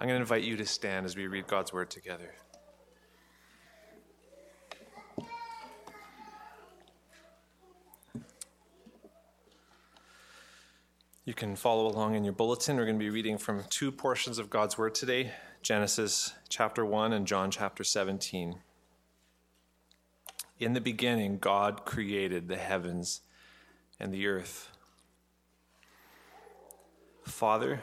I'm going to invite you to stand as we read God's word together. You can follow along in your bulletin. We're going to be reading from two portions of God's Word today Genesis chapter 1 and John chapter 17. In the beginning, God created the heavens and the earth. Father,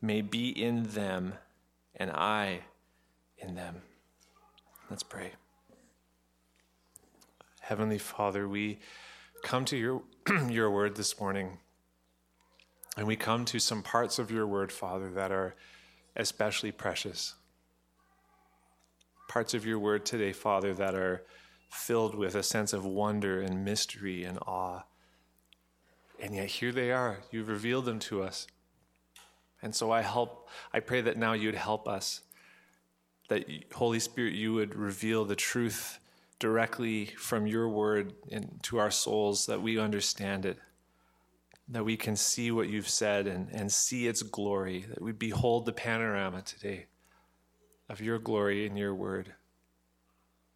may be in them, and I in them. Let's pray. Heavenly Father, we come to your, your word this morning. And we come to some parts of your word, Father, that are especially precious. Parts of your word today, Father, that are filled with a sense of wonder and mystery and awe. And yet here they are. You've revealed them to us. And so I help I pray that now you'd help us. That Holy Spirit you would reveal the truth directly from your word into our souls that we understand it that we can see what you've said and, and see its glory, that we behold the panorama today of your glory in your word.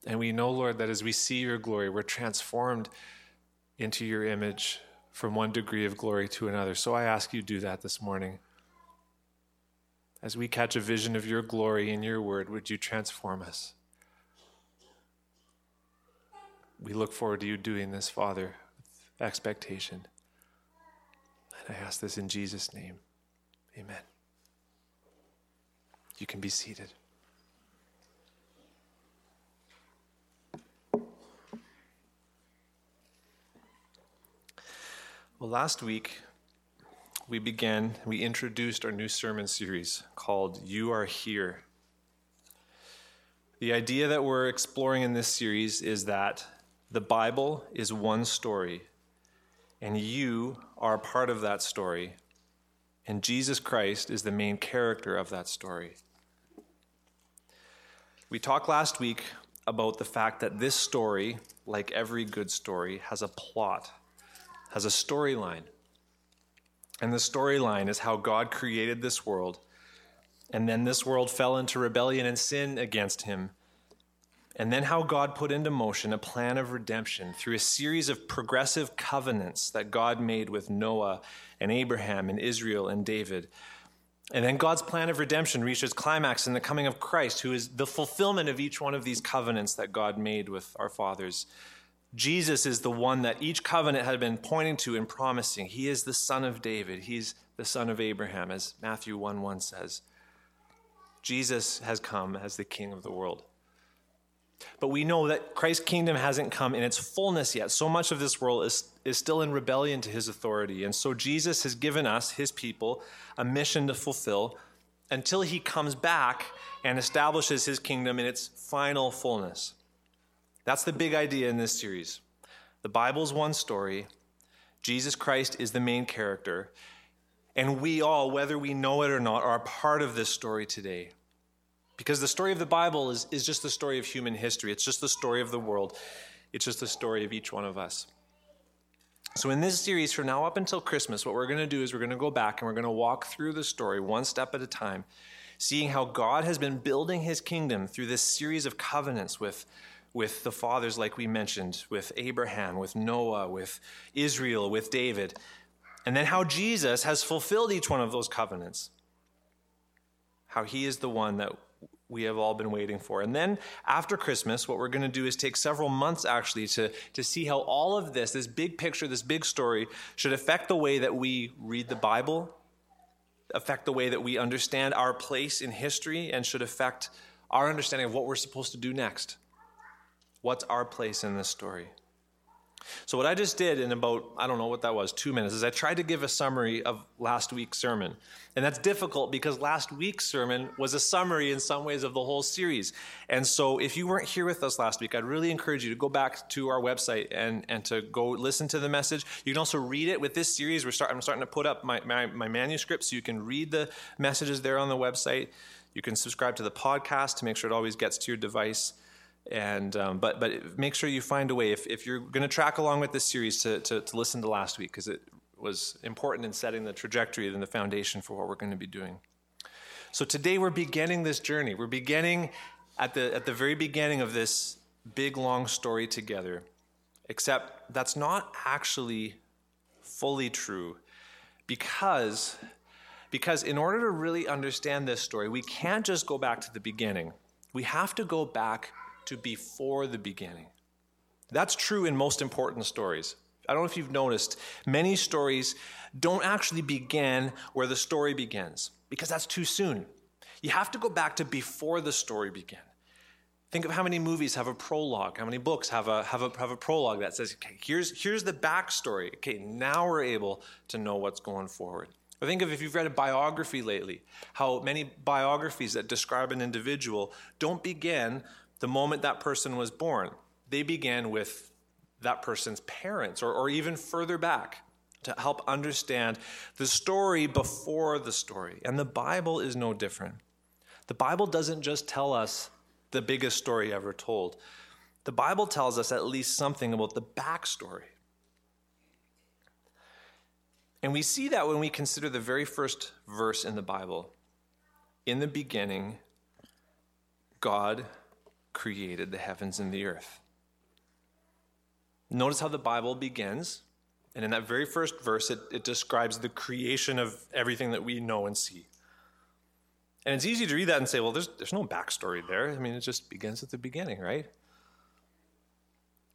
And we know, Lord, that as we see your glory, we're transformed into your image from one degree of glory to another. So I ask you do that this morning. As we catch a vision of your glory in your word, would you transform us? We look forward to you doing this, Father, with expectation. And I ask this in Jesus' name. Amen. You can be seated. Well, last week we began, we introduced our new sermon series called You Are Here. The idea that we're exploring in this series is that the Bible is one story and you are a part of that story. And Jesus Christ is the main character of that story. We talked last week about the fact that this story, like every good story, has a plot, has a storyline. And the storyline is how God created this world, and then this world fell into rebellion and sin against him and then how God put into motion a plan of redemption through a series of progressive covenants that God made with Noah and Abraham and Israel and David. And then God's plan of redemption reaches climax in the coming of Christ, who is the fulfillment of each one of these covenants that God made with our fathers. Jesus is the one that each covenant had been pointing to and promising. He is the son of David. He's the son of Abraham, as Matthew 1 1 says. Jesus has come as the king of the world. But we know that Christ's kingdom hasn't come in its fullness yet. So much of this world is, is still in rebellion to his authority. And so Jesus has given us, his people, a mission to fulfill until he comes back and establishes his kingdom in its final fullness. That's the big idea in this series. The Bible's one story, Jesus Christ is the main character, and we all, whether we know it or not, are a part of this story today. Because the story of the Bible is, is just the story of human history, it's just the story of the world, it's just the story of each one of us. So, in this series, from now up until Christmas, what we're going to do is we're going to go back and we're going to walk through the story one step at a time, seeing how God has been building his kingdom through this series of covenants with, with the fathers, like we mentioned, with Abraham, with Noah, with Israel, with David, and then how Jesus has fulfilled each one of those covenants. How he is the one that we have all been waiting for. And then after Christmas, what we're going to do is take several months actually to, to see how all of this, this big picture, this big story, should affect the way that we read the Bible, affect the way that we understand our place in history, and should affect our understanding of what we're supposed to do next. What's our place in this story? So, what I just did in about, I don't know what that was, two minutes, is I tried to give a summary of last week's sermon. And that's difficult because last week's sermon was a summary in some ways of the whole series. And so, if you weren't here with us last week, I'd really encourage you to go back to our website and, and to go listen to the message. You can also read it with this series. We're start, I'm starting to put up my, my, my manuscript so you can read the messages there on the website. You can subscribe to the podcast to make sure it always gets to your device. And um, but but make sure you find a way if, if you're going to track along with this series to, to, to listen to last week because it was important in setting the trajectory and the foundation for what we're going to be doing. So today we're beginning this journey. We're beginning at the at the very beginning of this big long story together. Except that's not actually fully true because because in order to really understand this story, we can't just go back to the beginning. We have to go back to before the beginning. That's true in most important stories. I don't know if you've noticed, many stories don't actually begin where the story begins because that's too soon. You have to go back to before the story began. Think of how many movies have a prologue, how many books have a, have a, have a prologue that says, okay, here's, here's the backstory. Okay, now we're able to know what's going forward. Or think of if you've read a biography lately, how many biographies that describe an individual don't begin the moment that person was born. They began with that person's parents or, or even further back to help understand the story before the story. And the Bible is no different. The Bible doesn't just tell us the biggest story ever told, the Bible tells us at least something about the backstory. And we see that when we consider the very first verse in the Bible. In the beginning, God created the heavens and the earth. Notice how the Bible begins. And in that very first verse, it, it describes the creation of everything that we know and see. And it's easy to read that and say, well, there's, there's no backstory there. I mean, it just begins at the beginning, right?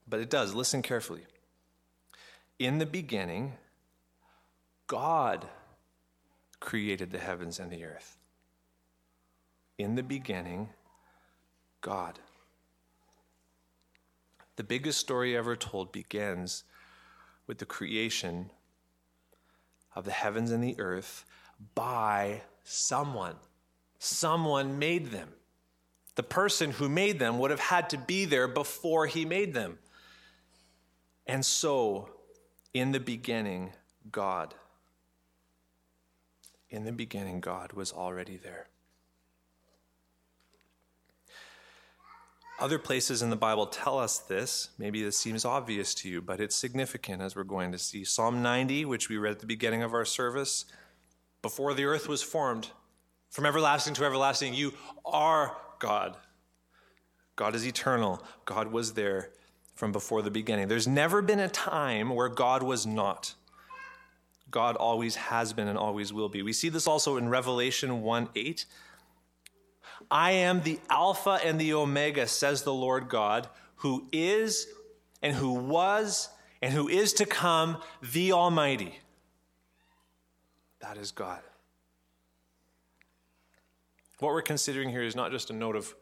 But it does. Listen carefully. In the beginning, God created the heavens and the earth. In the beginning, God. The biggest story ever told begins with the creation of the heavens and the earth by someone. Someone made them. The person who made them would have had to be there before he made them. And so, in the beginning, God. In the beginning, God was already there. Other places in the Bible tell us this. Maybe this seems obvious to you, but it's significant as we're going to see. Psalm 90, which we read at the beginning of our service, before the earth was formed, from everlasting to everlasting, you are God. God is eternal. God was there from before the beginning. There's never been a time where God was not. God always has been and always will be. We see this also in Revelation 1 8. I am the Alpha and the Omega, says the Lord God, who is and who was and who is to come, the Almighty. That is God. What we're considering here is not just a note of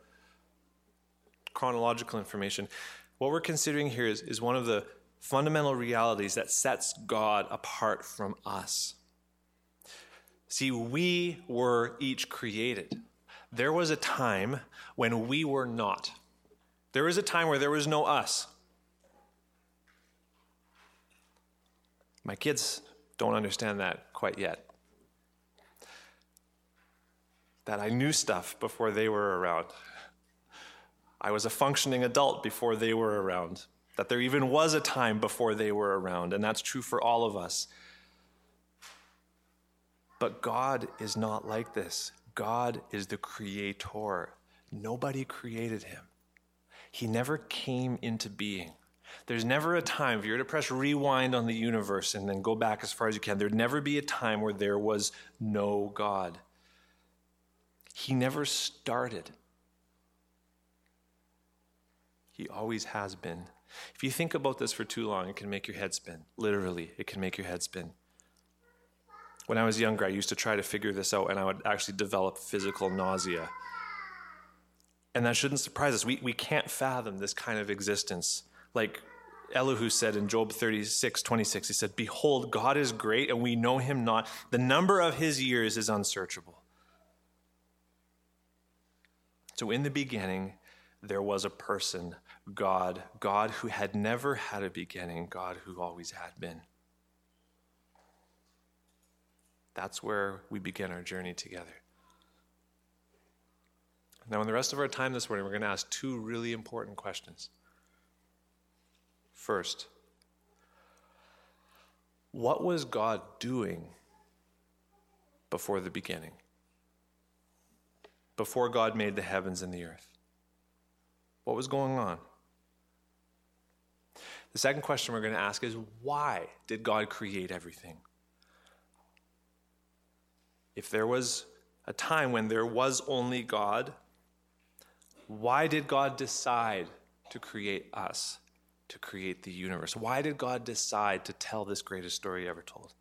chronological information. What we're considering here is, is one of the fundamental realities that sets God apart from us. See, we were each created there was a time when we were not. There was a time where there was no us. My kids don't understand that quite yet. That I knew stuff before they were around. I was a functioning adult before they were around. That there even was a time before they were around, and that's true for all of us. But God is not like this. God is the creator. Nobody created him. He never came into being. There's never a time, if you were to press rewind on the universe and then go back as far as you can, there'd never be a time where there was no God. He never started. He always has been. If you think about this for too long, it can make your head spin. Literally, it can make your head spin. When I was younger, I used to try to figure this out, and I would actually develop physical nausea. And that shouldn't surprise us. We, we can't fathom this kind of existence. Like, Elihu said in Job 36, 26, he said, Behold, God is great, and we know him not. The number of his years is unsearchable. So in the beginning, there was a person, God, God who had never had a beginning, God who always had been. That's where we begin our journey together. Now, in the rest of our time this morning, we're going to ask two really important questions. First, what was God doing before the beginning? Before God made the heavens and the earth? What was going on? The second question we're going to ask is why did God create everything? If there was a time when there was only God, why did God decide to create us, to create the universe? Why did God decide to tell this greatest story ever told?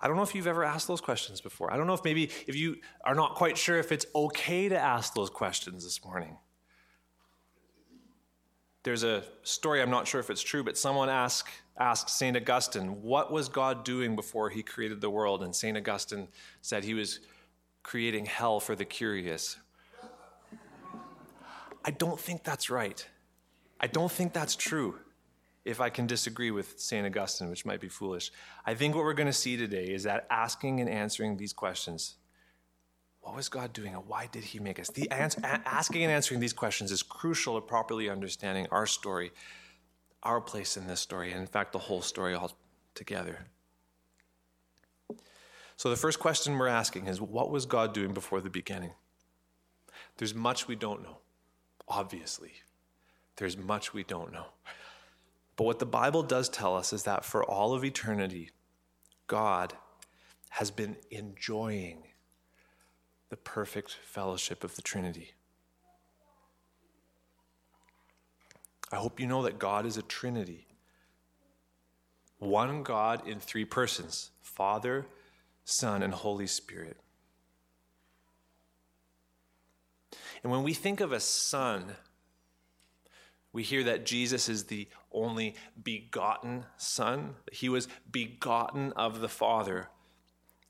I don't know if you've ever asked those questions before. I don't know if maybe if you are not quite sure if it's okay to ask those questions this morning. There's a story, I'm not sure if it's true, but someone asked, asked St. Augustine, what was God doing before he created the world? And St. Augustine said he was creating hell for the curious. I don't think that's right. I don't think that's true, if I can disagree with St. Augustine, which might be foolish. I think what we're going to see today is that asking and answering these questions what was God doing and why did He make us? The answer, asking and answering these questions is crucial to properly understanding our story, our place in this story, and in fact, the whole story all together. So, the first question we're asking is what was God doing before the beginning? There's much we don't know obviously. There's much we don't know. But what the Bible does tell us is that for all of eternity, God has been enjoying the perfect fellowship of the Trinity. I hope you know that God is a Trinity. One God in three persons Father, Son, and Holy Spirit. And when we think of a son, we hear that Jesus is the only begotten son, that he was begotten of the Father.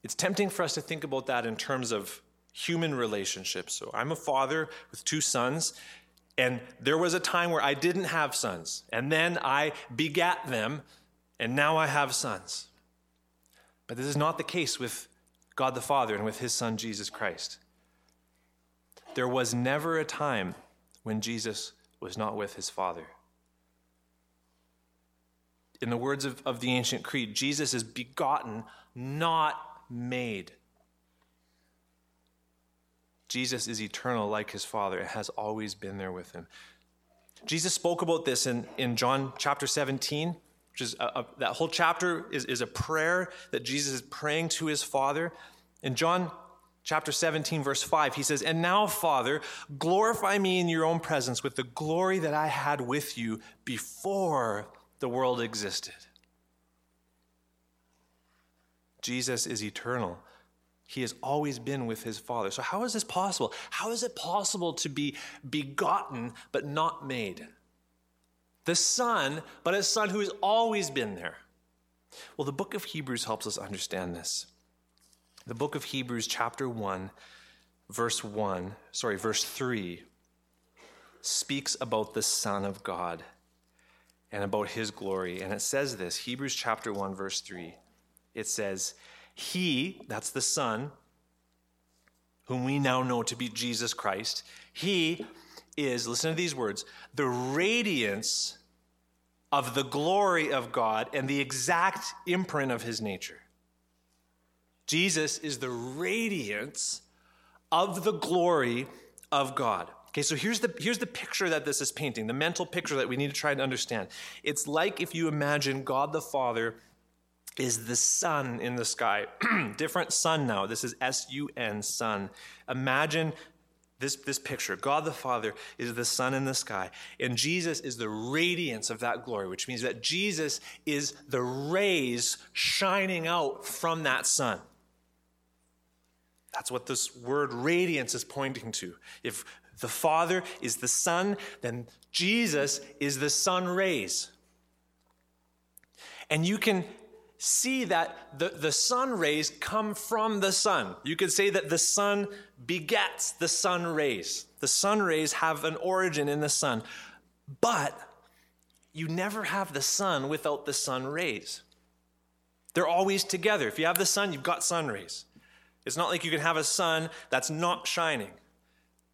It's tempting for us to think about that in terms of human relationships. So I'm a father with two sons, and there was a time where I didn't have sons, and then I begat them, and now I have sons. But this is not the case with God the Father and with his son Jesus Christ. There was never a time when Jesus was not with his Father. In the words of, of the ancient creed, Jesus is begotten, not made. Jesus is eternal like his Father and has always been there with him. Jesus spoke about this in, in John chapter 17, which is a, a, that whole chapter is, is a prayer that Jesus is praying to his Father. In John chapter 17, verse 5, he says, And now, Father, glorify me in your own presence with the glory that I had with you before the world existed. Jesus is eternal. He has always been with his Father. So, how is this possible? How is it possible to be begotten but not made? The Son, but a Son who has always been there. Well, the book of Hebrews helps us understand this. The book of Hebrews, chapter 1, verse 1, sorry, verse 3, speaks about the Son of God and about his glory. And it says this Hebrews chapter 1, verse 3. It says, He, that's the Son, whom we now know to be Jesus Christ, he is, listen to these words, the radiance of the glory of God and the exact imprint of his nature. Jesus is the radiance of the glory of God. Okay, so here's the, here's the picture that this is painting, the mental picture that we need to try to understand. It's like if you imagine God the Father is the sun in the sky. Different sun now. This is S U N, sun. Imagine this, this picture. God the Father is the sun in the sky, and Jesus is the radiance of that glory, which means that Jesus is the rays shining out from that sun. That's what this word radiance is pointing to. If the Father is the sun, then Jesus is the sun rays. And you can see that the, the sun rays come from the sun. You could say that the sun begets the sun rays. The sun rays have an origin in the sun. But you never have the sun without the sun rays. They're always together. If you have the sun, you've got sun rays. It's not like you can have a sun that's not shining.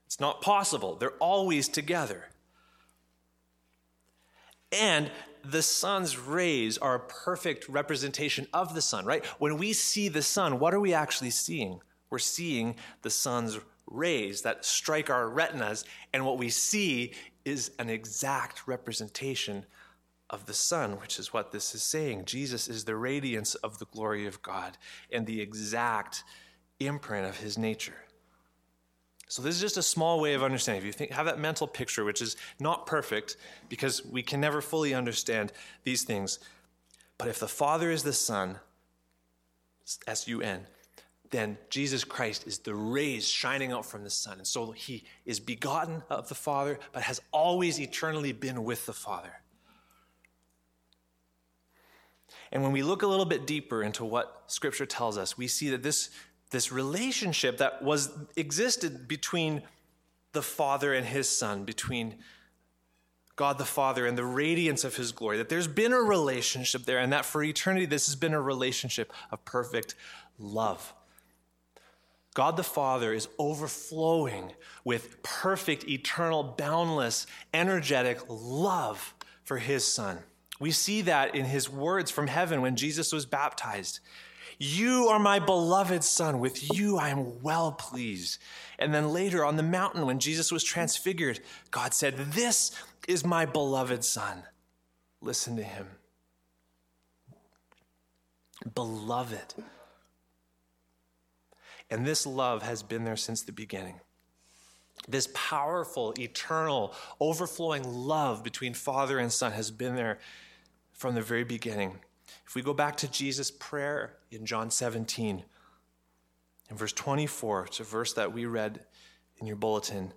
It's not possible. They're always together. And the sun's rays are a perfect representation of the sun, right? When we see the sun, what are we actually seeing? We're seeing the sun's rays that strike our retinas, and what we see is an exact representation of the sun, which is what this is saying. Jesus is the radiance of the glory of God and the exact imprint of his nature. So this is just a small way of understanding. If you think, have that mental picture, which is not perfect because we can never fully understand these things. But if the Father is the sun, S U N, then Jesus Christ is the rays shining out from the sun. And so he is begotten of the Father, but has always eternally been with the Father. And when we look a little bit deeper into what Scripture tells us, we see that this this relationship that was existed between the Father and his Son, between God the Father and the radiance of his glory, that there's been a relationship there, and that for eternity, this has been a relationship of perfect love. God the Father is overflowing with perfect, eternal, boundless, energetic love for his Son. We see that in his words from heaven when Jesus was baptized. You are my beloved son. With you I am well pleased. And then later on the mountain, when Jesus was transfigured, God said, This is my beloved son. Listen to him. Beloved. And this love has been there since the beginning. This powerful, eternal, overflowing love between Father and Son has been there from the very beginning. If we go back to Jesus' prayer in John 17, in verse 24, it's a verse that we read in your bulletin.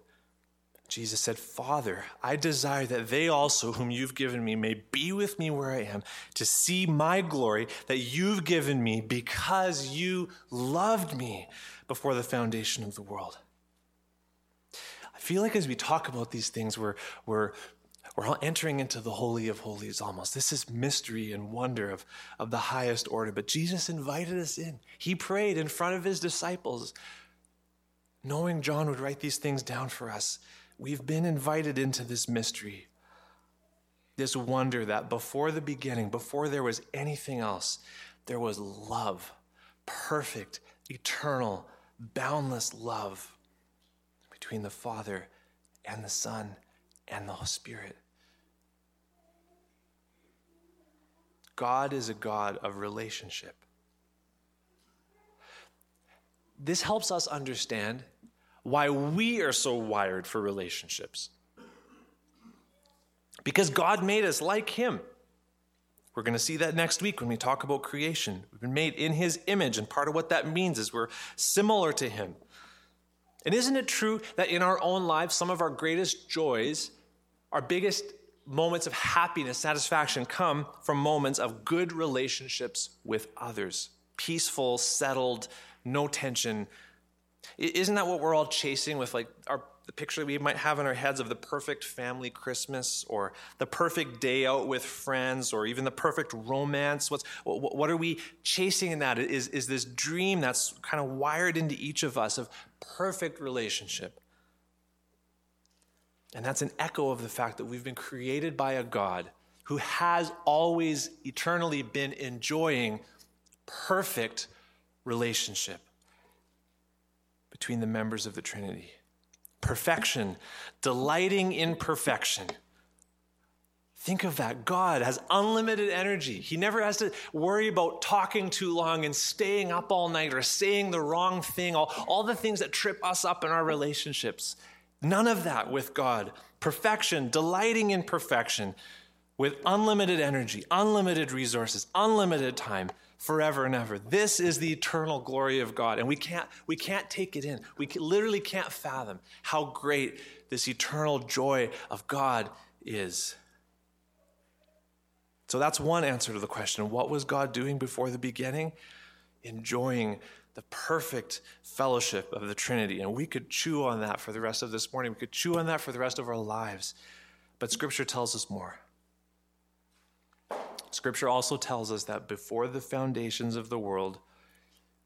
Jesus said, Father, I desire that they also, whom you've given me, may be with me where I am, to see my glory that you've given me because you loved me before the foundation of the world. I feel like as we talk about these things, we're, we're we're all entering into the Holy of Holies almost. This is mystery and wonder of, of the highest order. But Jesus invited us in. He prayed in front of his disciples, knowing John would write these things down for us. We've been invited into this mystery, this wonder that before the beginning, before there was anything else, there was love, perfect, eternal, boundless love between the Father and the Son and the Spirit. God is a God of relationship. This helps us understand why we are so wired for relationships. Because God made us like Him. We're going to see that next week when we talk about creation. We've been made in His image, and part of what that means is we're similar to Him. And isn't it true that in our own lives, some of our greatest joys, our biggest moments of happiness, satisfaction come from moments of good relationships with others peaceful, settled, no tension. Isn't that what we're all chasing with like our the picture we might have in our heads of the perfect family Christmas or the perfect day out with friends or even the perfect romance? What's, what are we chasing in that? Is, is this dream that's kind of wired into each of us of perfect relationship? And that's an echo of the fact that we've been created by a God who has always eternally been enjoying perfect relationship between the members of the Trinity. Perfection, delighting in perfection. Think of that. God has unlimited energy. He never has to worry about talking too long and staying up all night or saying the wrong thing, all, all the things that trip us up in our relationships. None of that with God. Perfection, delighting in perfection, with unlimited energy, unlimited resources, unlimited time, forever and ever. This is the eternal glory of God, and we can't we can't take it in. We literally can't fathom how great this eternal joy of God is. So that's one answer to the question what was God doing before the beginning? Enjoying the perfect fellowship of the Trinity. And we could chew on that for the rest of this morning. We could chew on that for the rest of our lives. But Scripture tells us more. Scripture also tells us that before the foundations of the world,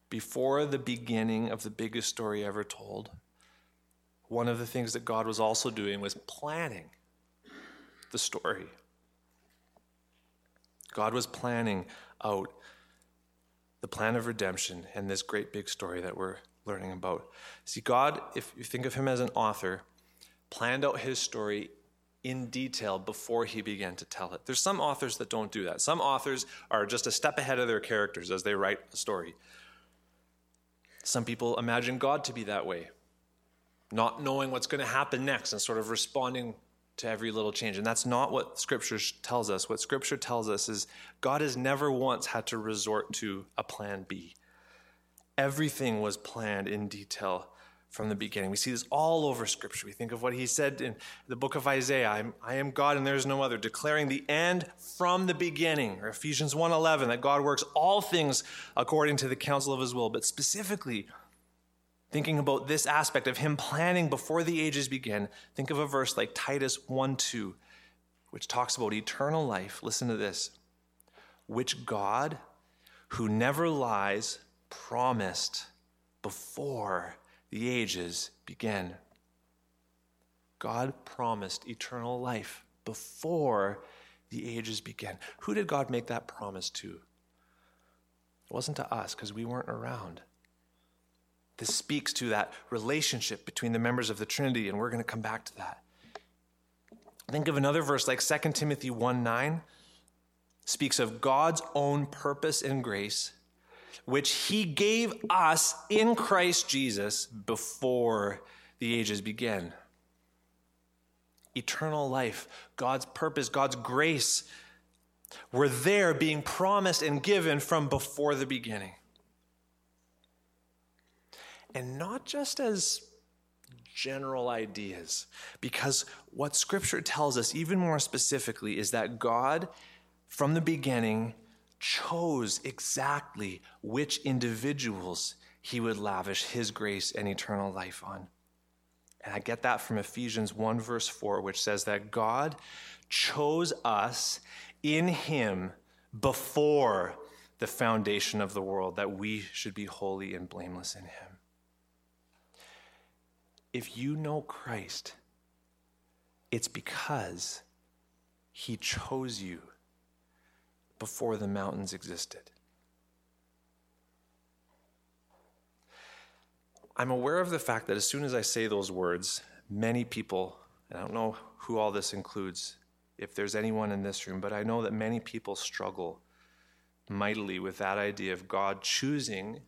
before the beginning of the biggest story ever told, one of the things that God was also doing was planning the story. God was planning out the plan of redemption and this great big story that we're learning about. See, God, if you think of him as an author, planned out his story in detail before he began to tell it. There's some authors that don't do that. Some authors are just a step ahead of their characters as they write a story. Some people imagine God to be that way, not knowing what's going to happen next and sort of responding to every little change. And that's not what Scripture tells us. What Scripture tells us is God has never once had to resort to a plan B. Everything was planned in detail from the beginning. We see this all over Scripture. We think of what he said in the book of Isaiah I'm, I am God and there is no other, declaring the end from the beginning, or Ephesians 1.11, that God works all things according to the counsel of his will. But specifically, thinking about this aspect of him planning before the ages begin, think of a verse like Titus 1.2, which talks about eternal life. Listen to this. Which God, who never lies, promised before the ages began. God promised eternal life before the ages began. Who did God make that promise to? It wasn't to us because we weren't around. This speaks to that relationship between the members of the Trinity, and we're going to come back to that. Think of another verse like 2 Timothy 1 9 speaks of God's own purpose and grace which he gave us in Christ Jesus before the ages began. Eternal life, God's purpose, God's grace were there being promised and given from before the beginning. And not just as general ideas, because what Scripture tells us, even more specifically, is that God, from the beginning, chose exactly which individuals he would lavish his grace and eternal life on. And I get that from Ephesians 1, verse 4, which says that God chose us in him before the foundation of the world, that we should be holy and blameless in him. If you know Christ, it's because he chose you before the mountains existed. I'm aware of the fact that as soon as I say those words, many people, and I don't know who all this includes, if there's anyone in this room, but I know that many people struggle mightily with that idea of God choosing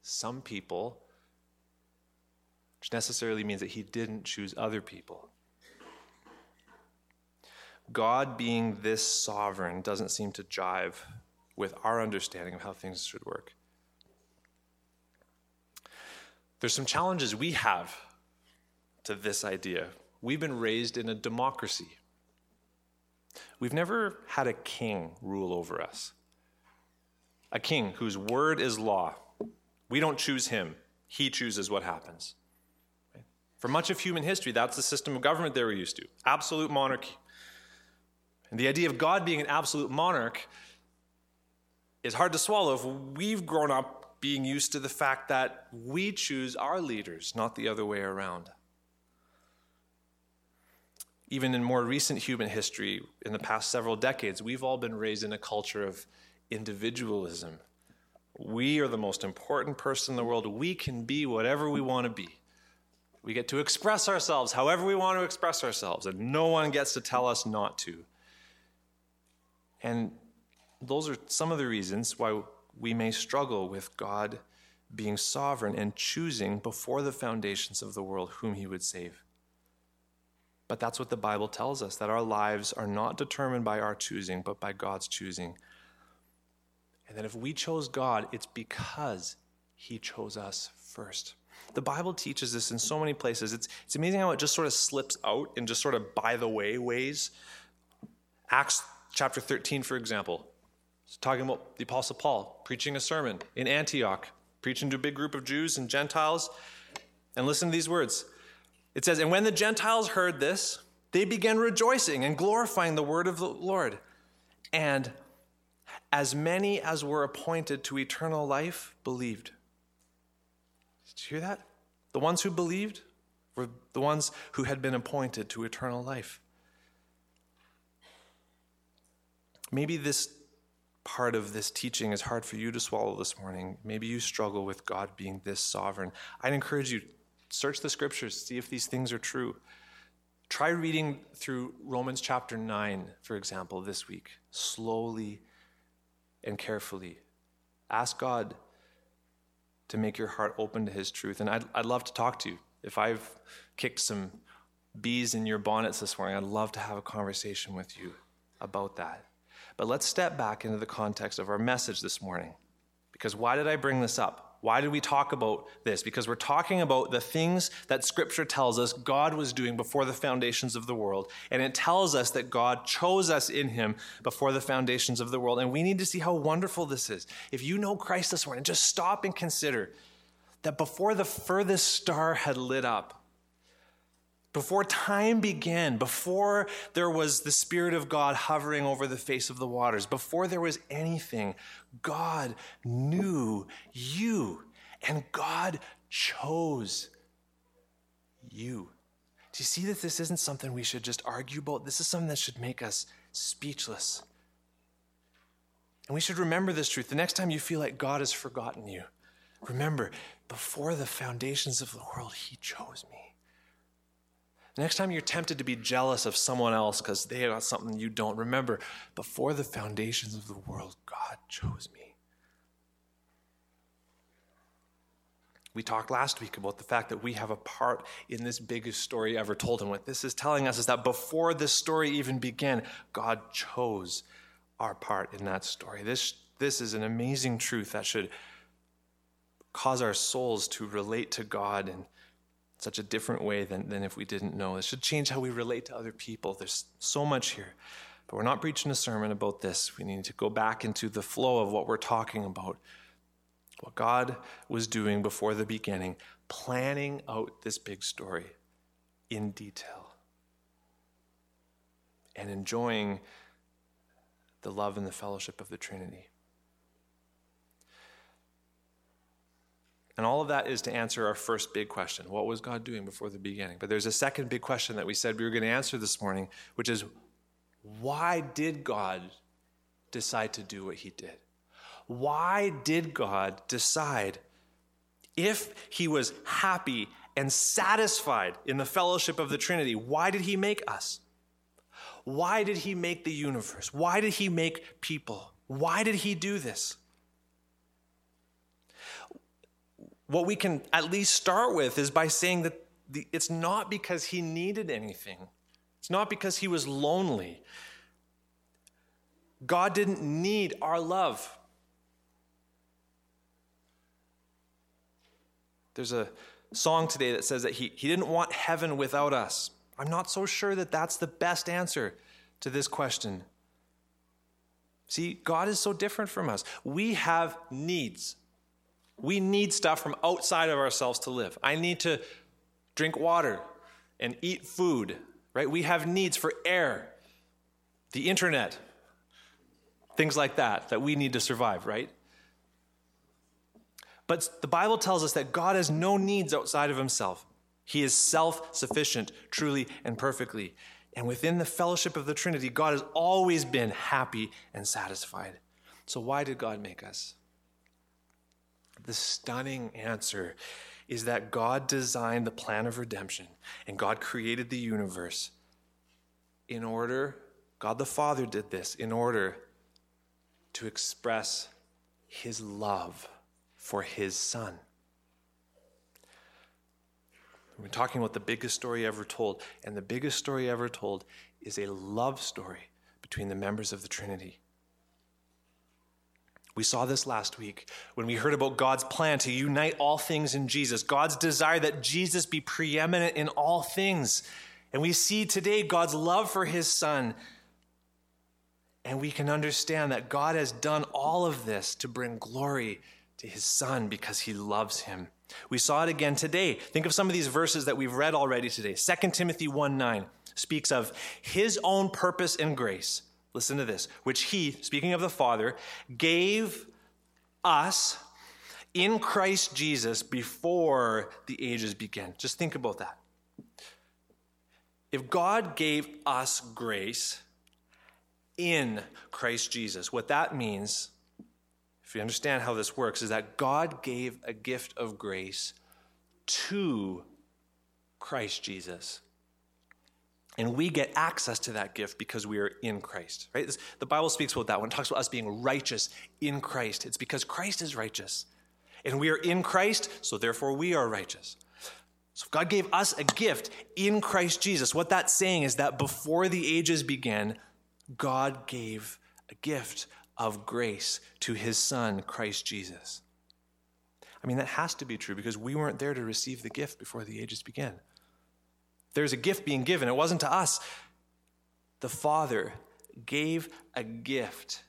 some people, which necessarily means that He didn't choose other people. God being this sovereign doesn't seem to jive with our understanding of how things should work. There's some challenges we have to this idea. We've been raised in a democracy. We've never had a king rule over us. A king whose word is law. We don't choose him, he chooses what happens. For much of human history, that's the system of government they were used to absolute monarchy. And the idea of God being an absolute monarch is hard to swallow if we've grown up being used to the fact that we choose our leaders, not the other way around. Even in more recent human history, in the past several decades, we've all been raised in a culture of individualism. We are the most important person in the world. We can be whatever we want to be. We get to express ourselves however we want to express ourselves, and no one gets to tell us not to. And those are some of the reasons why we may struggle with God being sovereign and choosing before the foundations of the world whom he would save. But that's what the Bible tells us that our lives are not determined by our choosing, but by God's choosing. And that if we chose God, it's because he chose us first. The Bible teaches this in so many places. It's, it's amazing how it just sort of slips out in just sort of by the way ways. Acts chapter 13, for example, it's talking about the Apostle Paul preaching a sermon in Antioch, preaching to a big group of Jews and Gentiles. And listen to these words. It says, And when the Gentiles heard this, they began rejoicing and glorifying the word of the Lord. And as many as were appointed to eternal life believed. Did you hear that? The ones who believed were the ones who had been appointed to eternal life. Maybe this part of this teaching is hard for you to swallow this morning. Maybe you struggle with God being this sovereign. I'd encourage you search the scriptures, see if these things are true. Try reading through Romans chapter 9, for example, this week, slowly and carefully. Ask God to make your heart open to His truth. And I'd, I'd love to talk to you. If I've kicked some bees in your bonnets this morning, I'd love to have a conversation with you about that. But let's step back into the context of our message this morning. Because why did I bring this up? Why did we talk about this? Because we're talking about the things that Scripture tells us God was doing before the foundations of the world. And it tells us that God chose us in Him before the foundations of the world. And we need to see how wonderful this is. If you know Christ this morning, just stop and consider that before the furthest star had lit up, before time began, before there was the Spirit of God hovering over the face of the waters, before there was anything, God knew you and God chose you. Do you see that this isn't something we should just argue about? This is something that should make us speechless. And we should remember this truth. The next time you feel like God has forgotten you, remember, before the foundations of the world, He chose me. Next time you're tempted to be jealous of someone else because they got something you don't, remember, before the foundations of the world, God chose me. We talked last week about the fact that we have a part in this biggest story ever told. And what this is telling us is that before this story even began, God chose our part in that story. This, this is an amazing truth that should cause our souls to relate to God and such a different way than, than if we didn't know. It should change how we relate to other people. There's so much here. But we're not preaching a sermon about this. We need to go back into the flow of what we're talking about. What God was doing before the beginning, planning out this big story in detail and enjoying the love and the fellowship of the Trinity. And all of that is to answer our first big question what was God doing before the beginning? But there's a second big question that we said we were going to answer this morning, which is why did God decide to do what he did? Why did God decide if he was happy and satisfied in the fellowship of the Trinity, why did he make us? Why did he make the universe? Why did he make people? Why did he do this? What we can at least start with is by saying that the, it's not because he needed anything, it's not because he was lonely. God didn't need our love. There's a song today that says that he, he didn't want heaven without us. I'm not so sure that that's the best answer to this question. See, God is so different from us. We have needs. We need stuff from outside of ourselves to live. I need to drink water and eat food, right? We have needs for air, the internet, things like that, that we need to survive, right? But the Bible tells us that God has no needs outside of himself. He is self sufficient, truly and perfectly. And within the fellowship of the Trinity, God has always been happy and satisfied. So, why did God make us? The stunning answer is that God designed the plan of redemption and God created the universe in order, God the Father did this in order to express his love for his Son. We're talking about the biggest story ever told, and the biggest story ever told is a love story between the members of the Trinity. We saw this last week when we heard about God's plan to unite all things in Jesus, God's desire that Jesus be preeminent in all things. And we see today God's love for his son. And we can understand that God has done all of this to bring glory to his son because he loves him. We saw it again today. Think of some of these verses that we've read already today. 2 Timothy 1 9 speaks of his own purpose and grace Listen to this, which he, speaking of the Father, gave us in Christ Jesus before the ages began. Just think about that. If God gave us grace in Christ Jesus, what that means, if you understand how this works, is that God gave a gift of grace to Christ Jesus. And we get access to that gift because we are in Christ, right? This, the Bible speaks about that when it talks about us being righteous in Christ. It's because Christ is righteous. And we are in Christ, so therefore we are righteous. So God gave us a gift in Christ Jesus. What that's saying is that before the ages began, God gave a gift of grace to his son, Christ Jesus. I mean, that has to be true because we weren't there to receive the gift before the ages began. There's a gift being given. It wasn't to us. The Father gave a gift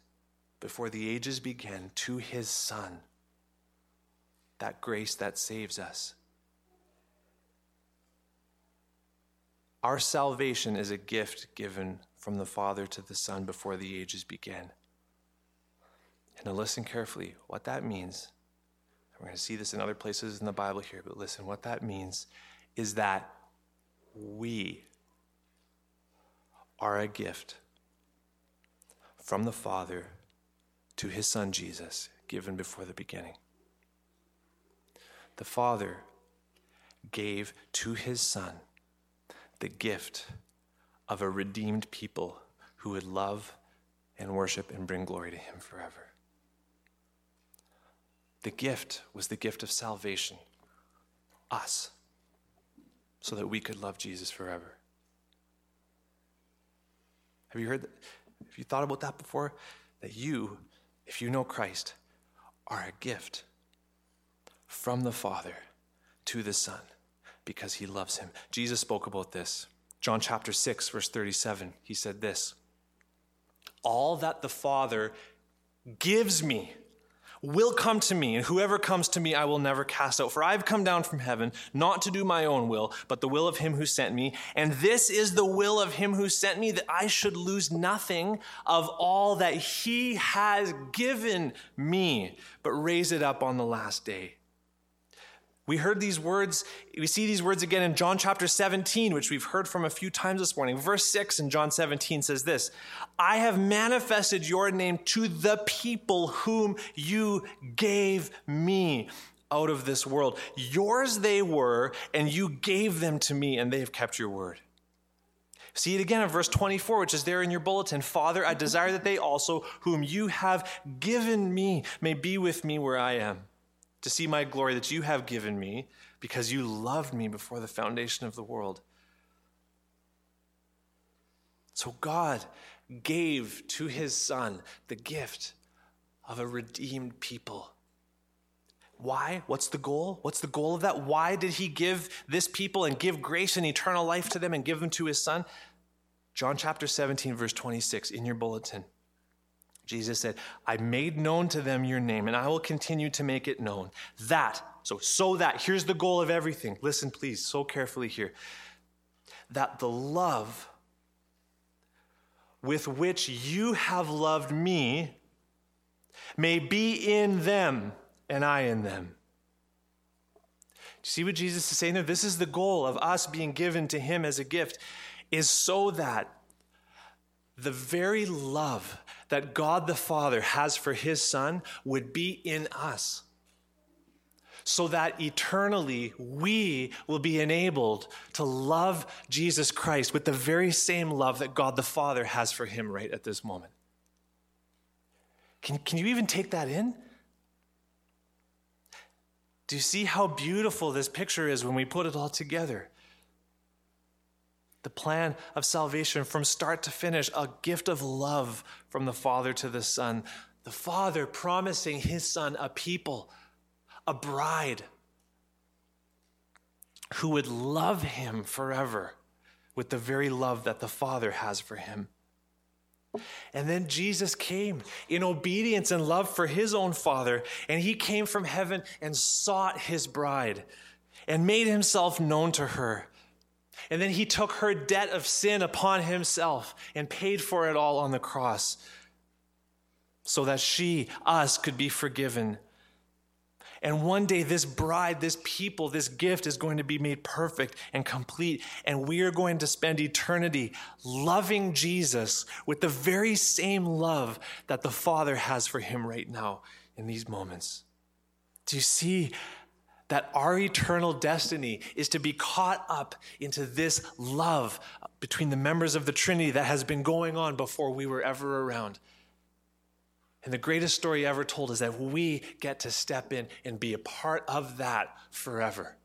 before the ages began to his Son. That grace that saves us. Our salvation is a gift given from the Father to the Son before the ages began. And now listen carefully. What that means, we're going to see this in other places in the Bible here, but listen, what that means is that we are a gift from the Father to his Son Jesus, given before the beginning. The Father gave to his Son the gift of a redeemed people who would love and worship and bring glory to him forever. The gift was the gift of salvation, us so that we could love Jesus forever. Have you heard that? Have you thought about that before? That you, if you know Christ, are a gift from the Father to the Son because he loves him. Jesus spoke about this. John chapter 6, verse 37, he said this All that the Father gives me will come to me, and whoever comes to me I will never cast out. For I have come down from heaven, not to do my own will, but the will of him who sent me. And this is the will of him who sent me, that I should lose nothing of all that he has given me, but raise it up on the last day. We heard these words, we see these words again in John chapter 17, which we've heard from a few times this morning. Verse 6 in John 17 says this I have manifested your name to the people whom you gave me out of this world. Yours they were, and you gave them to me, and they have kept your word. See it again in verse 24, which is there in your bulletin. Father, I desire that they also, whom you have given me, may be with me where I am to see my glory that you have given me because you loved me before the foundation of the world. So God gave to his son the gift of a redeemed people. Why? What's the goal? What's the goal of that? Why did he give this people and give grace and eternal life to them and give them to his son? John chapter 17, verse 26 in your bulletin. Jesus said, I made known to them your name, and I will continue to make it known. That, so, so that, here's the goal of everything. Listen, please, so carefully here. That the love with which you have loved me may be in them and I in them. You see what Jesus is saying there? This is the goal of us being given to him as a gift, is so that the very love that God the Father has for his Son would be in us. So that eternally we will be enabled to love Jesus Christ with the very same love that God the Father has for him right at this moment. Can, can you even take that in? Do you see how beautiful this picture is when we put it all together? The plan of salvation from start to finish, a gift of love from the Father to the Son. The The Father promising His Son a people, a bride who would love Him forever with the very love that the Father has for Him. And then Jesus came in obedience and love for his own Father, and he came from heaven and sought his bride and made himself known to her. And then he took her debt of sin upon himself and paid for it all on the cross so that she, us, could be forgiven and one day, this bride, this people, this gift is going to be made perfect and complete. And we are going to spend eternity loving Jesus with the very same love that the Father has for him right now in these moments. Do you see that our eternal destiny is to be caught up into this love between the members of the Trinity that has been going on before we were ever around? And the greatest story ever told is that we get to step in and be a part of that forever.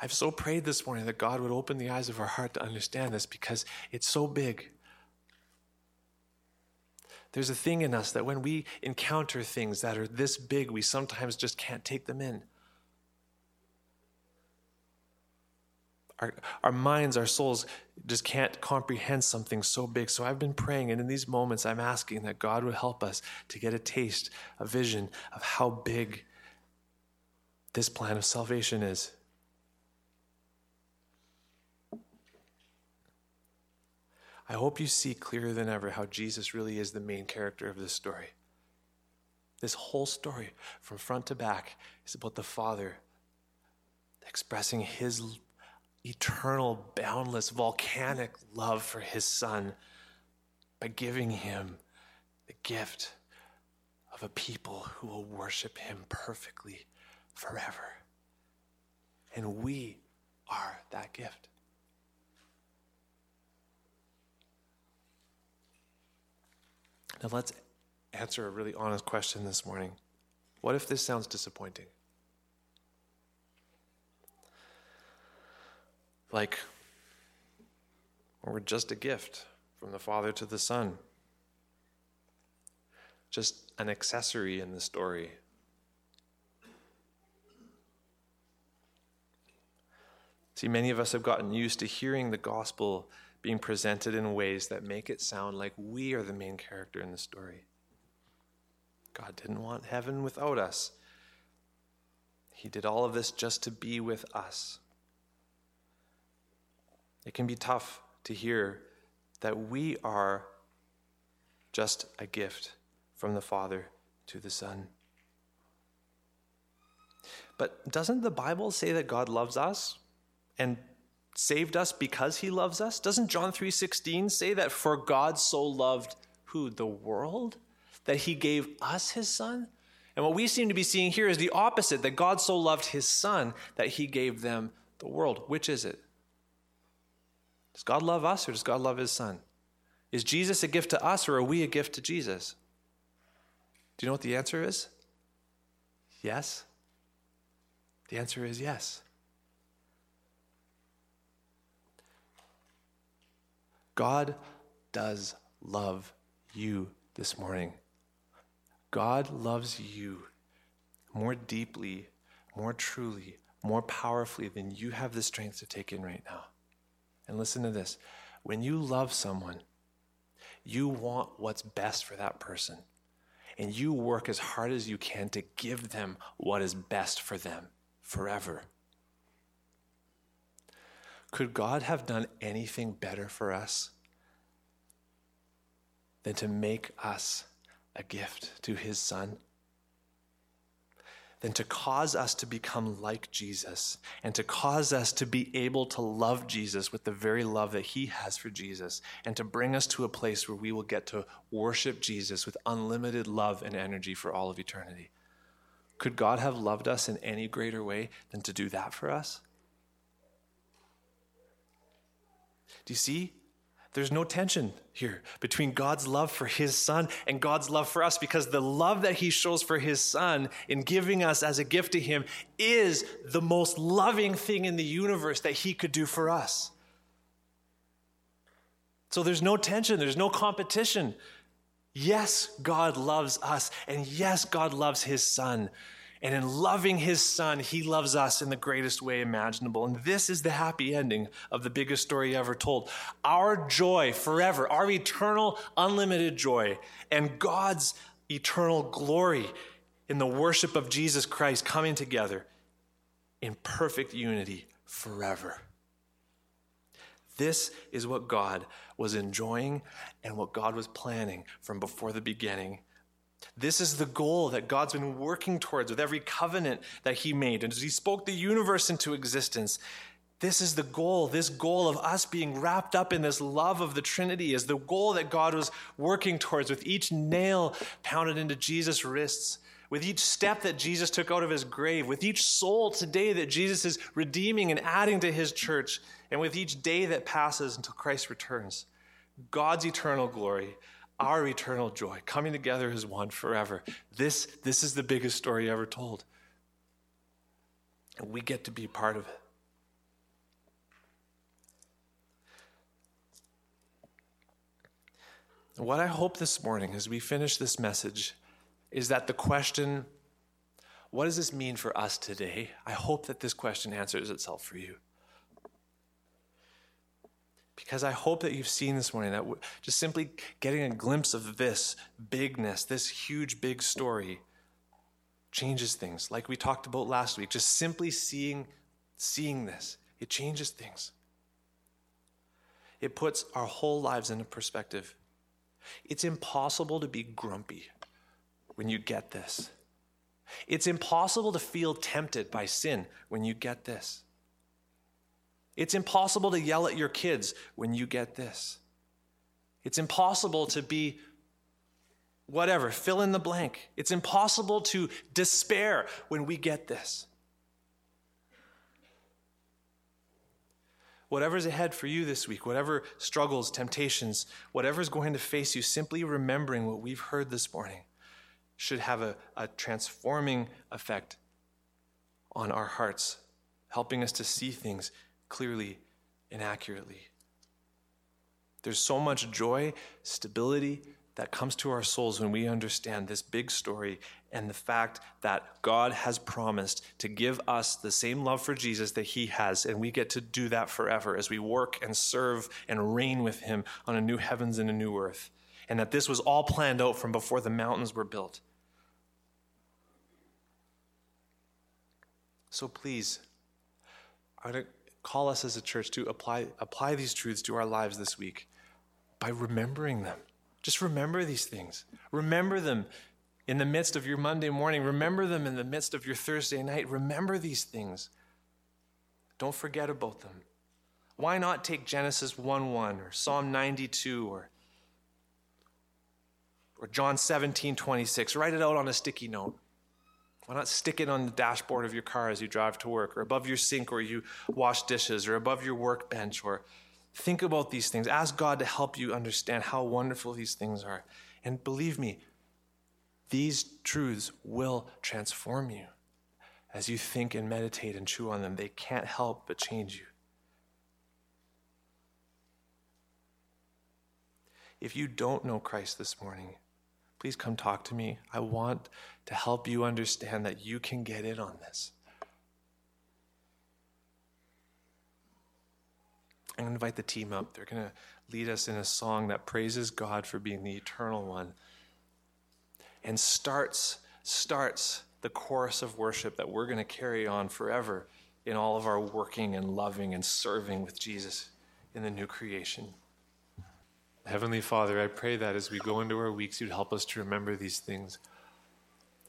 I've so prayed this morning that God would open the eyes of our heart to understand this because it's so big. There's a thing in us that when we encounter things that are this big, we sometimes just can't take them in. our, our minds, our souls just can't comprehend something so big. So I've been praying, and in these moments, I'm asking that God would help us to get a taste, a vision of how big this plan of salvation is. I hope you see clearer than ever how Jesus really is the main character of this story. This whole story, from front to back, is about the Father expressing his eternal, boundless, volcanic love for his son by giving him the gift of a people who will worship him perfectly forever. And we are that gift. Now let's answer a really honest question this morning. What if this sounds disappointing? like we're just a gift from the Father to the Son, just an accessory in the story. See, many of us have gotten used to hearing the gospel being presented in ways that make it sound like we are the main character in the story. God didn't want heaven without us. He did all of this just to be with us. It can be tough to hear that we are just a gift from the Father to the Son. But doesn't the Bible say that God loves us and saved us because he loves us? Doesn't John 3:16 say that for God so loved who the world that he gave us his son? And what we seem to be seeing here is the opposite that God so loved his son that he gave them the world. Which is it? Does God love us or does God love his son? Is Jesus a gift to us or are we a gift to Jesus? Do you know what the answer is? Yes. The answer is yes. God does love you this morning. God loves you more deeply, more truly, more powerfully than you have the strength to take in right now. And listen to this when you love someone, you want what's best for that person. And you work as hard as you can to give them what is best for them forever. Could God have done anything better for us than to make us a gift to his son? than to cause us to become like Jesus and to cause us to be able to love Jesus with the very love that he has for Jesus and to bring us to a place where we will get to worship Jesus with unlimited love and energy for all of eternity. Could God have loved us in any greater way than to do that for us? Do you see? There's no tension here between God's love for his son and God's love for us because the love that he shows for his son in giving us as a gift to him is the most loving thing in the universe that he could do for us. So there's no tension, there's no competition. Yes, God loves us, and yes, God loves his son. And in loving his son, he loves us in the greatest way imaginable. And this is the happy ending of the biggest story ever told. Our joy forever, our eternal, unlimited joy, and God's eternal glory in the worship of Jesus Christ coming together in perfect unity forever. This is what God was enjoying and what God was planning from before the beginning. This is the goal that God's been working towards with every covenant that He made. And as He spoke the universe into existence, this is the goal. This goal of us being wrapped up in this love of the Trinity is the goal that God was working towards with each nail pounded into Jesus' wrists, with each step that Jesus took out of his grave, with each soul today that Jesus is redeeming and adding to his church, and with each day that passes until Christ returns. God's eternal glory, our eternal joy, coming together as one forever. This, this is the biggest story ever told. And we get to be part of it. What I hope this morning as we finish this message is that the question, what does this mean for us today? I hope that this question answers itself for you. Because I hope that you've seen this morning that just simply getting a glimpse of this bigness, this huge, big story, changes things. Like we talked about last week, just simply seeing, seeing this, it changes things. It puts our whole lives into perspective. It's impossible to be grumpy when you get this. It's impossible to feel tempted by sin when you get this. It's impossible to yell at your kids when you get this. It's impossible to be whatever, fill in the blank. It's impossible to despair when we get this. Whatever's ahead for you this week, whatever struggles, temptations, whatever's going to face you, simply remembering what we've heard this morning should have a, a transforming effect on our hearts, helping us to see things clearly and accurately. There's so much joy, stability that comes to our souls when we understand this big story and the fact that God has promised to give us the same love for Jesus that He has, and we get to do that forever as we work and serve and reign with Him on a new heavens and a new earth. And that this was all planned out from before the mountains were built. So please, I call us as a church to apply, apply these truths to our lives this week by remembering them. Just remember these things. Remember them in the midst of your Monday morning. Remember them in the midst of your Thursday night. Remember these things. Don't forget about them. Why not take Genesis 1 1 or Psalm 92 or, or John 17 26? Write it out on a sticky note. Why not stick it on the dashboard of your car as you drive to work, or above your sink where you wash dishes, or above your workbench, or think about these things. Ask God to help you understand how wonderful these things are. And believe me, these truths will transform you as you think and meditate and chew on them. They can't help but change you. If you don't know Christ this morning, please come talk to me. I want to help you understand that you can get in on this. I'm going to invite the team up. They're going to lead us in a song that praises God for being the eternal one and starts starts the chorus of worship that we're going to carry on forever in all of our working and loving and serving with Jesus in the new creation. Heavenly Father, I pray that as we go into our weeks, you'd help us to remember these things.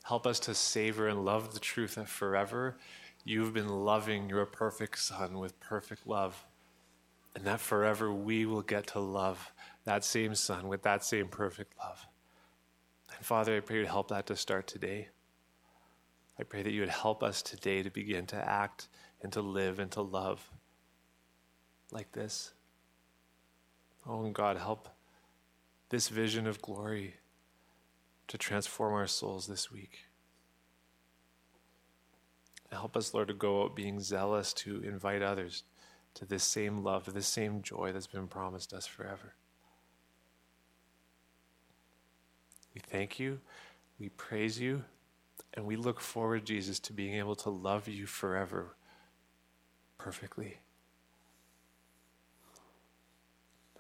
Help us to savor and love the truth that forever you've been loving your perfect Son with perfect love, and that forever we will get to love that same Son with that same perfect love. And Father, I pray you'd help that to start today. I pray that you would help us today to begin to act and to live and to love like this. Oh, God, help this vision of glory to transform our souls this week. Help us, Lord, to go out being zealous to invite others to this same love, to this same joy that's been promised us forever. We thank you, we praise you, and we look forward, Jesus, to being able to love you forever perfectly.